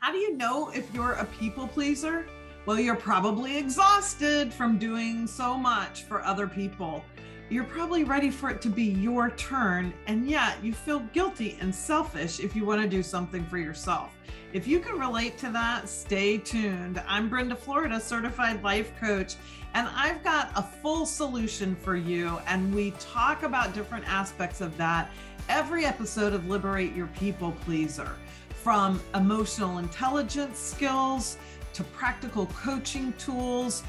How do you know if you're a people pleaser? Well, you're probably exhausted from doing so much for other people. You're probably ready for it to be your turn, and yet you feel guilty and selfish if you want to do something for yourself. If you can relate to that, stay tuned. I'm Brenda Florida, certified life coach, and I've got a full solution for you. And we talk about different aspects of that every episode of Liberate Your People Pleaser from emotional intelligence skills to practical coaching tools.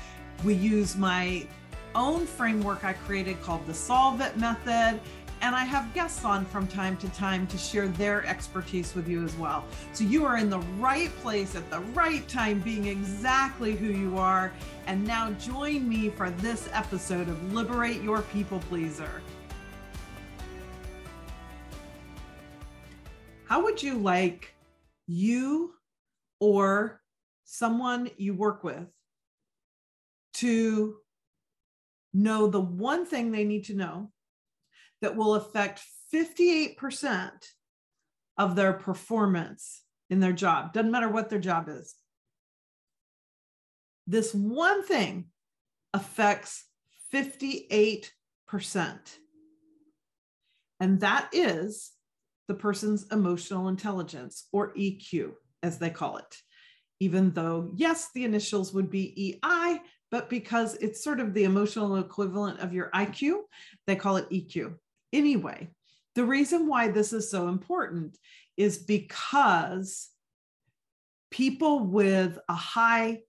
We use my own framework I created called the Solve It Method. And I have guests on from time to time to share their expertise with you as well. So you are in the right place at the right time, being exactly who you are. And now join me for this episode of Liberate Your People Pleaser. How would you like you or someone you work with to know the one thing they need to know that will affect 58% of their performance in their job. Doesn't matter what their job is. This one thing affects 58%. And that is the person's emotional intelligence, or EQ, as they call it. Even though, yes, the initials would be EI, but because it's sort of the emotional equivalent of your IQ, they call it EQ. Anyway, the reason why this is so important is because people with a high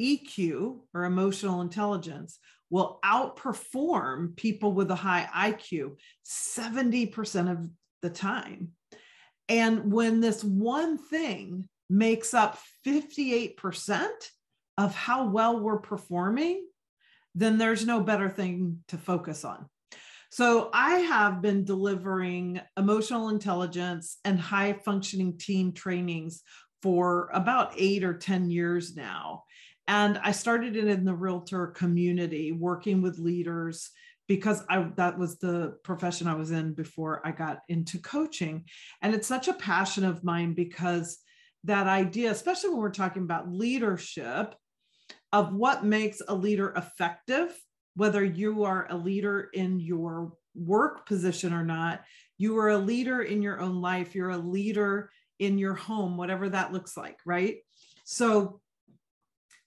EQ or emotional intelligence will outperform people with a high IQ 70% of the time. And when this one thing makes up 58% of how well we're performing, then there's no better thing to focus on. So I have been delivering emotional intelligence and high functioning team trainings for about eight or 10 years now. And I started it in the realtor community, working with leaders because I that was the profession I was in before I got into coaching. And it's such a passion of mine because that idea, especially when we're talking about leadership, of what makes a leader effective, whether you are a leader in your work position or not, you are a leader in your own life, you're a leader in your home, whatever that looks like, right? So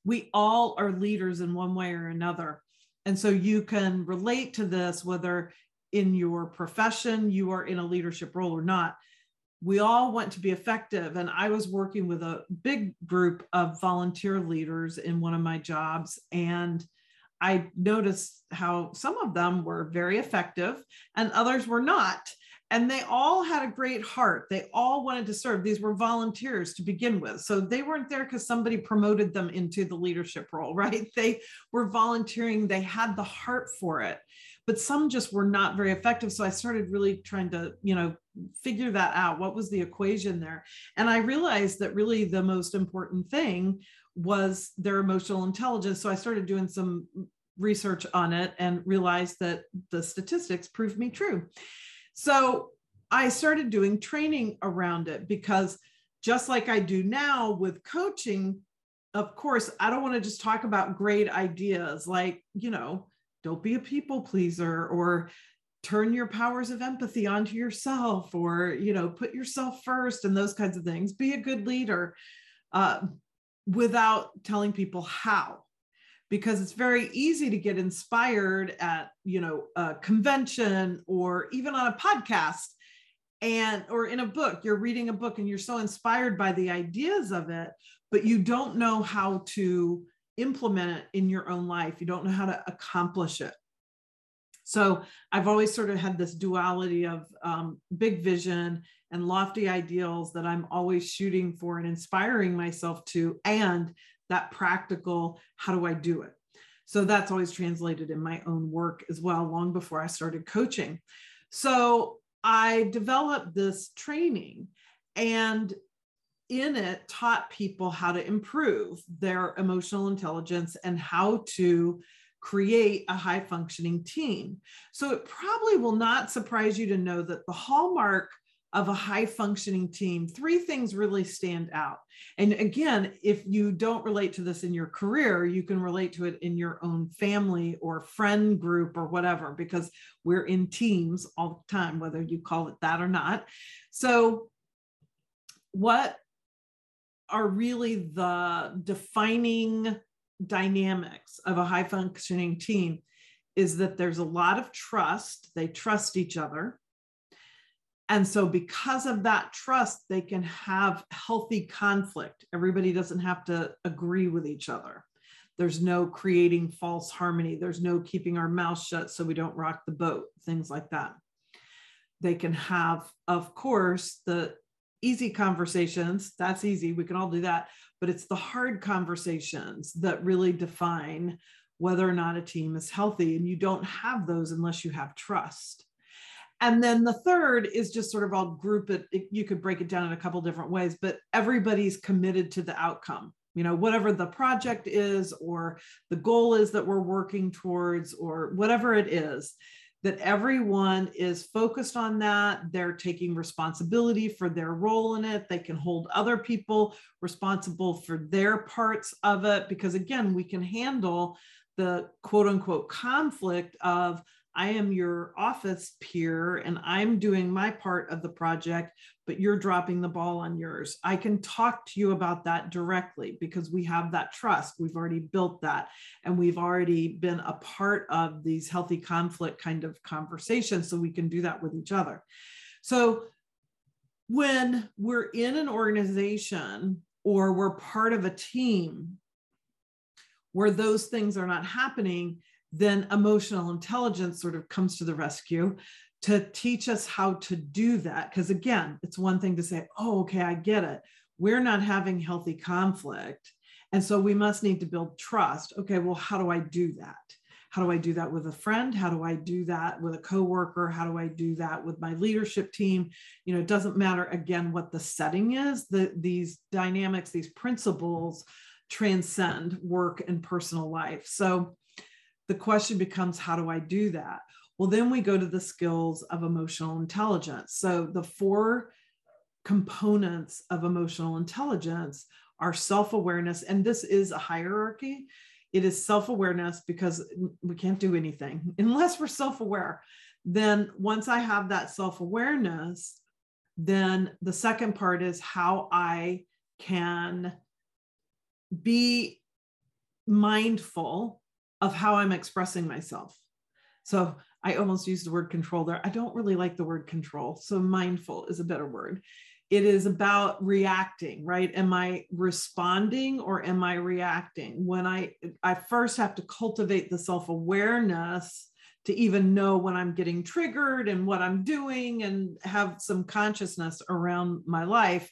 we all are leaders in one way or another. And so you can relate to this whether in your profession you are in a leadership role or not. We all want to be effective. And I was working with a big group of volunteer leaders in one of my jobs. And I noticed how some of them were very effective and others were not and they all had a great heart. They all wanted to serve. These were volunteers to begin with. So they weren't there because somebody promoted them into the leadership role, right? They were volunteering, they had the heart for it. But some just were not very effective. So I started really trying to, you know, figure that out. What was the equation there? And I realized that really the most important thing was their emotional intelligence. So I started doing some research on it and realized that the statistics proved me true. So I started doing training around it because just like I do now with coaching, of course, I don't want to just talk about great ideas like, you know, don't be a people pleaser or turn your powers of empathy onto yourself or, you know, put yourself first and those kinds of things. Be a good leader uh, without telling people how because it's very easy to get inspired at you know a convention or even on a podcast and or in a book. You're reading a book and you're so inspired by the ideas of it but you don't know how to implement it in your own life. You don't know how to accomplish it. So i've always sort of had this duality of um, big vision and lofty ideals that i'm always shooting for and inspiring myself to and that practical how do I do it? So that's always translated in my own work as well, long before I started coaching. So I developed this training and in it taught people how to improve their emotional intelligence and how to create a high functioning team. So it probably will not surprise you to know that the hallmark of a high functioning team, three things really stand out. And again, if you don't relate to this in your career, you can relate to it in your own family or friend group or whatever, because we're in teams all the time, whether you call it that or not. So, what are really the defining dynamics of a high functioning team is that there's a lot of trust. They trust each other. And so, because of that trust, they can have healthy conflict. Everybody doesn't have to agree with each other. There's no creating false harmony. There's no keeping our mouth shut so we don't rock the boat, things like that. They can have, of course, the easy conversations. That's easy. We can all do that. But it's the hard conversations that really define whether or not a team is healthy. And you don't have those unless you have trust. And then the third is just sort of I'll group it. You could break it down in a couple different ways, but everybody's committed to the outcome. You know, whatever the project is, or the goal is that we're working towards, or whatever it is, that everyone is focused on that. They're taking responsibility for their role in it. They can hold other people responsible for their parts of it because, again, we can handle the quote unquote conflict of I am your office peer and I'm doing my part of the project, but you're dropping the ball on yours. I can talk to you about that directly because we have that trust. We've already built that and we've already been a part of these healthy conflict kind of conversations. So we can do that with each other. So when we're in an organization or we're part of a team where those things are not happening, then emotional intelligence sort of comes to the rescue to teach us how to do that. Because again, it's one thing to say, oh, okay, I get it. We're not having healthy conflict. And so we must need to build trust. Okay, well, how do I do that? How do I do that with a friend? How do I do that with a coworker? How do I do that with my leadership team? You know, it doesn't matter again what the setting is. The, these dynamics, these principles transcend work and personal life. So the question becomes how do I do that? Well, then we go to the skills of emotional intelligence. So the four components of emotional intelligence are self awareness, and this is a hierarchy. It is self awareness because we can't do anything unless we're self aware. Then, once I have that self awareness, then the second part is how I can be mindful of how I'm expressing myself. So I almost used the word control there. I don't really like the word control. So mindful is a better word. It is about reacting, right? Am I responding or am I reacting? When I I first have to cultivate the self-awareness to even know when I'm getting triggered and what I'm doing and have some consciousness around my life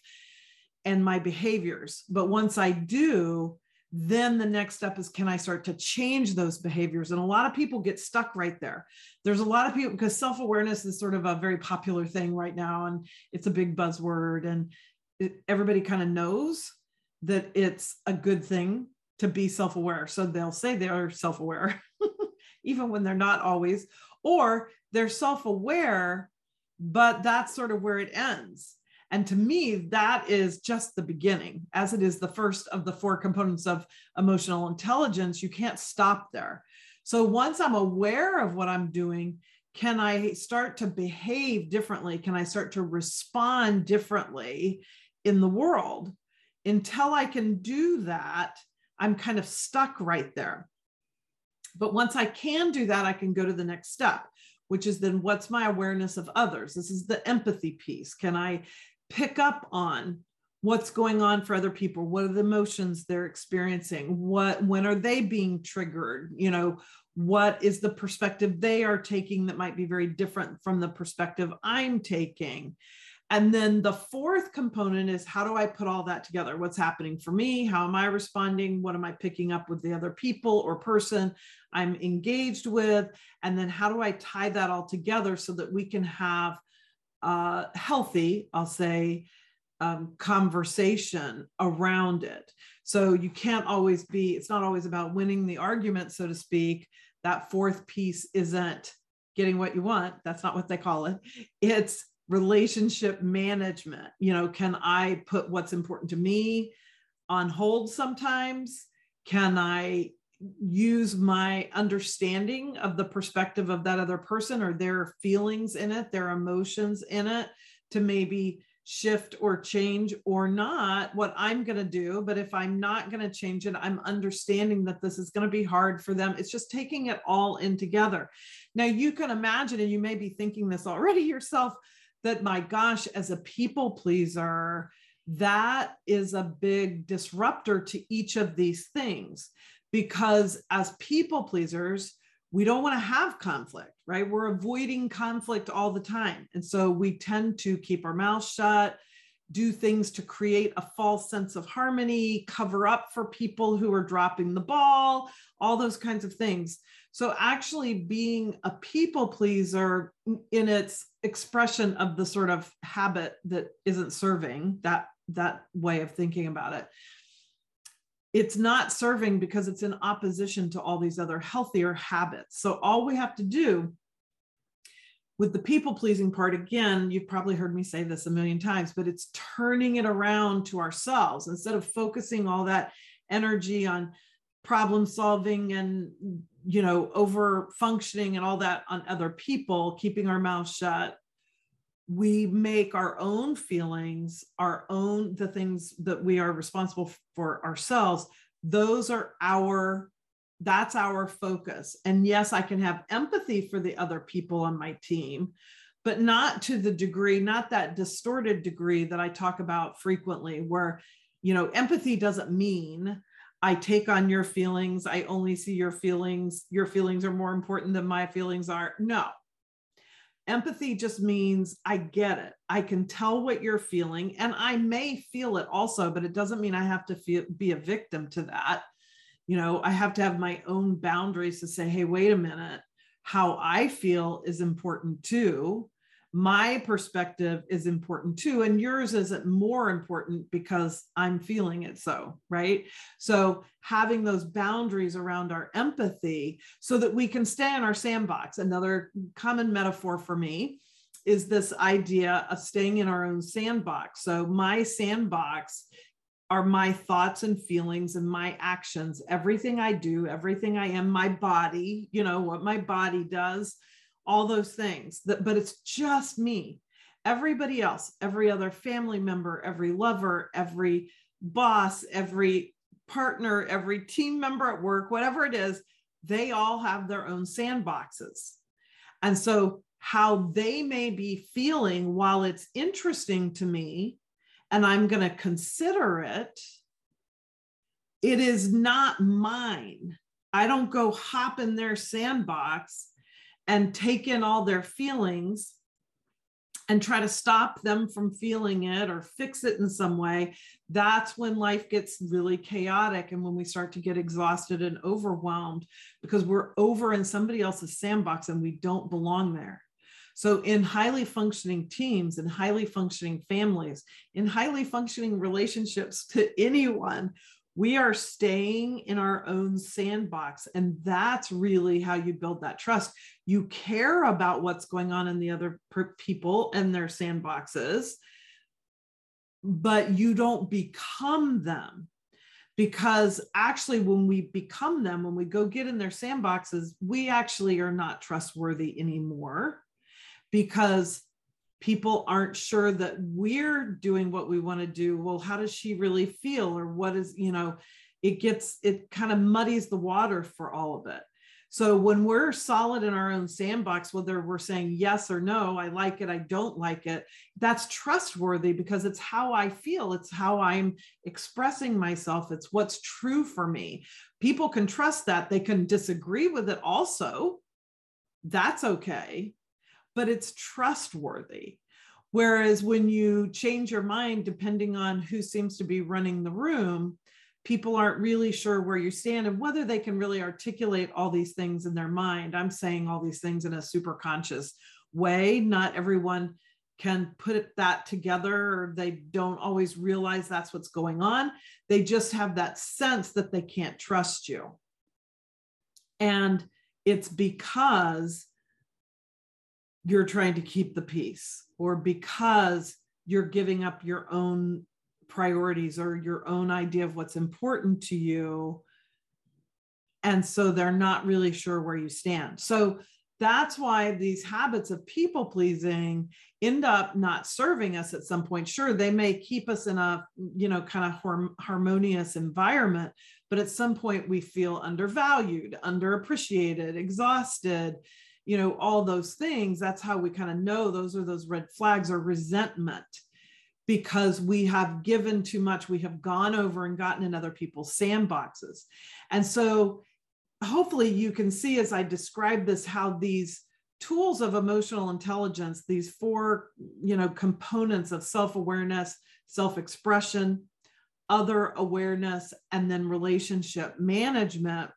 and my behaviors. But once I do, then the next step is can I start to change those behaviors? And a lot of people get stuck right there. There's a lot of people because self awareness is sort of a very popular thing right now, and it's a big buzzword, and it, everybody kind of knows that it's a good thing to be self aware. So they'll say they are self aware, even when they're not always, or they're self aware, but that's sort of where it ends and to me, that is just the beginning, as it is the first of the four components of emotional intelligence. You can't stop there. So once I'm aware of what I'm doing, can I start to behave differently? Can I start to respond differently in the world? Until I can do that, I'm kind of stuck right there. But once I can do that, I can go to the next step, which is then what's my awareness of others? This is the empathy piece. Can I pick up on what's going on for other people what are the emotions they're experiencing what when are they being triggered you know what is the perspective they are taking that might be very different from the perspective i'm taking? And then the fourth component is how do i put all that together? What's happening for me? How am i responding? What am i picking up with the other people or person i'm engaged with? And then how do i tie that all together so that we can have uh, healthy, I'll say, um, conversation around it. So you can't always be, it's not always about winning the argument, so to speak. That fourth piece isn't getting what you want. That's not what they call it. It's relationship management. You know, can I put what's important to me on hold sometimes? Can I use my understanding of the perspective of that other person or their feelings in it, their emotions in it to maybe shift or change or not what I'm going to do. But if I'm not going to change it, I'm understanding that this is going to be hard for them. It's just taking it all in together. Now, you can imagine, and you may be thinking this already yourself, that my gosh, as a people pleaser, that is a big disruptor to each of these things because as people pleasers, we don't want to have conflict, right? We're avoiding conflict all the time. And so we tend to keep our mouth shut, do things to create a false sense of harmony, cover up for people who are dropping the ball, all those kinds of things. So, actually, being a people pleaser in its expression of the sort of habit that isn't serving that that way of thinking about it it's not serving because it's in opposition to all these other healthier habits. So all we have to do with the people pleasing part, again, you've probably heard me say this a million times, but it's turning it around to ourselves instead of focusing all that energy on problem solving and you know over functioning and all that on other people keeping our mouth shut we make our own feelings, our own, the things that we are responsible for ourselves, those are our, that's our focus. And yes, I can have empathy for the other people on my team, but not to the degree, not that distorted degree that I talk about frequently, where, you know, empathy doesn't mean I take on your feelings. I only see your feelings. Your feelings are more important than my feelings are. No, Empathy just means I get it. I can tell what you're feeling, and I may feel it also, but it doesn't mean I have to feel, be a victim to that. You know, I have to have my own boundaries to say, hey, wait a minute, how I feel is important too my perspective is important too and yours isn't more important because i'm feeling it so right? So having those boundaries around our empathy so that we can stay in our sandbox. Another common metaphor for me is this idea of staying in our own sandbox. So my sandbox are my thoughts and feelings and my actions. Everything i do everything i am my body you know what my body does all those things that but it's just me. Everybody else every other family member every lover every boss every partner every team member at work whatever it is they all have their own sandboxes. And so how they may be feeling while it's interesting to me and i'm going to consider it it is not mine. I don't go hop in their sandbox and take in all their feelings and try to stop them from feeling it or fix it in some way, that's when life gets really chaotic and when we start to get exhausted and overwhelmed because we're over in somebody else's sandbox and we don't belong there. So, in highly functioning teams and highly functioning families, in highly functioning relationships to anyone, we are staying in our own sandbox. And that's really how you build that trust. You care about what's going on in the other people and their sandboxes, but you don't become them. Because actually, when we become them, when we go get in their sandboxes, we actually are not trustworthy anymore because people aren't sure that we're doing what we want to do well how does she really feel? Or what is you know it gets it kind of muddies the water for all of it. So when we're solid in our own sandbox whether we're saying yes or no i like it i don't like it that's trustworthy because it's how i feel it's how i'm expressing myself it's what's true for me. People can trust that they can disagree with it also. That's okay but it's trustworthy. Whereas when you change your mind, depending on who seems to be running the room, people aren't really sure where you stand and whether they can really articulate all these things in their mind. I'm saying all these things in a super conscious way. Not everyone can put that together or they don't always realize that's what's going on. They just have that sense that they can't trust you. And it's because you're trying to keep the peace or because you're giving up your own priorities or your own idea of what's important to you. And so they're not really sure where you stand. So that's why these habits of people pleasing end up not serving us at some point. Sure they may keep us in a you know kind of harmonious environment but at some point we feel undervalued underappreciated exhausted you know all those things that's how we kind of know those are those red flags or resentment. Because we have given too much we have gone over and gotten in other people's sandboxes. And so hopefully you can see as I describe this how these tools of emotional intelligence, these four, you know, components of self-awareness, self-expression, other awareness, and then relationship management,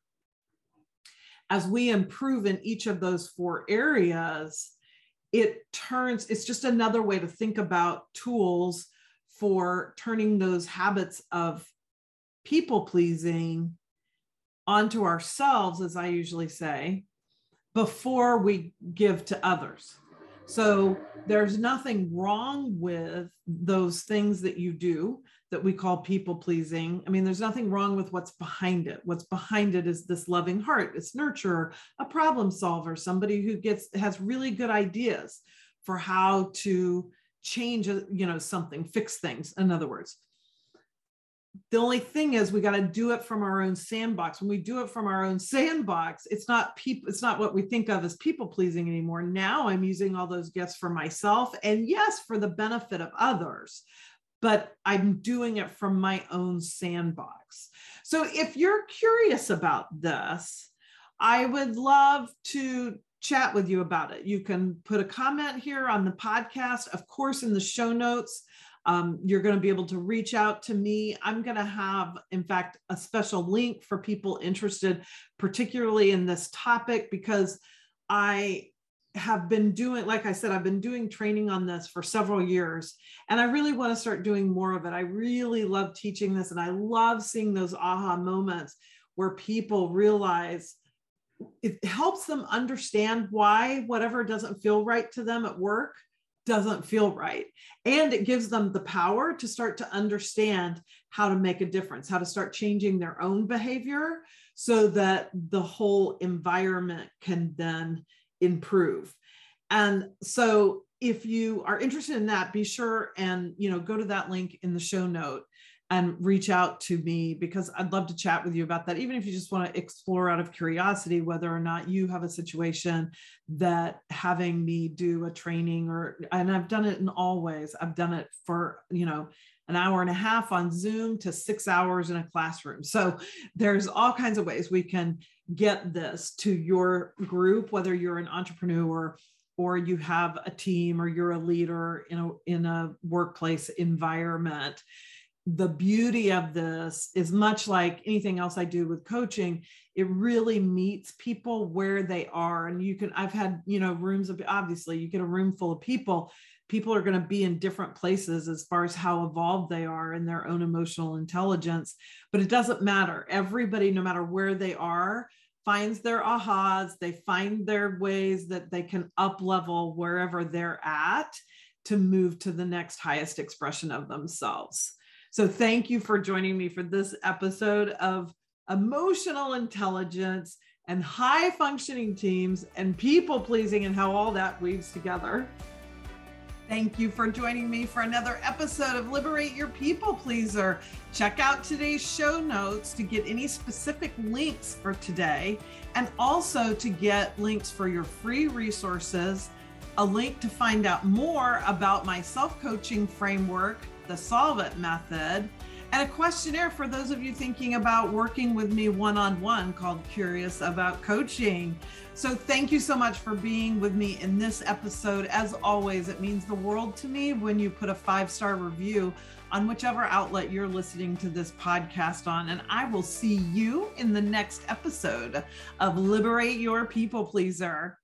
as we improve in each of those four areas, it turns, it's just another way to think about tools for turning those habits of people pleasing onto ourselves, as I usually say, before we give to others. So there's nothing wrong with those things that you do that we call people pleasing. I mean, there's nothing wrong with what's behind it. What's behind it is this loving heart, it's nurturer, a problem solver, somebody who gets has really good ideas for how to change, uh, you know, something, fix things. In other words, the only thing is we got to do it from our own sandbox when we do it from our own sandbox it's not people it's not what we think of as people pleasing anymore now i'm using all those gifts for myself and yes for the benefit of others but i'm doing it from my own sandbox. So if you're curious about this i would love to chat with you about it. You can put a comment here on the podcast. Of course in the show notes um, you're going to be able to reach out to me. I'm going to have, in fact, a special link for people interested, particularly in this topic, because I have been doing, like I said, I've been doing training on this for several years, and I really want to start doing more of it. I really love teaching this, and I love seeing those aha moments where people realize it helps them understand why whatever doesn't feel right to them at work doesn't feel right. And it gives them the power to start to understand how to make a difference, how to start changing their own behavior so that the whole environment can then improve. And so if you are interested in that, be sure and you know go to that link in the show note and reach out to me because I'd love to chat with you about that. Even if you just want to explore out of curiosity whether or not you have a situation that having me do a training or, and I've done it in all ways. I've done it for, you know, an hour and a half on Zoom to six hours in a classroom. So there's all kinds of ways we can get this to your group, whether you're an entrepreneur or you have a team or you're a leader in a in a workplace environment the beauty of this is much like anything else I do with coaching, it really meets people where they are. And you can, I've had, you know, rooms of obviously you get a room full of people. People are going to be in different places as far as how evolved they are in their own emotional intelligence, but it doesn't matter. Everybody, no matter where they are, finds their ahas, they find their ways that they can up level wherever they're at to move to the next highest expression of themselves. So thank you for joining me for this episode of emotional intelligence and high functioning teams and people pleasing and how all that weaves together. Thank you for joining me for another episode of Liberate Your People Pleaser. Check out today's show notes to get any specific links for today and also to get links for your free resources, a link to find out more about my self coaching framework the Solve It method, and a questionnaire for those of you thinking about working with me one on one called Curious About Coaching. So, thank you so much for being with me in this episode. As always, it means the world to me when you put a five star review on whichever outlet you're listening to this podcast on. And I will see you in the next episode of Liberate Your People Pleaser.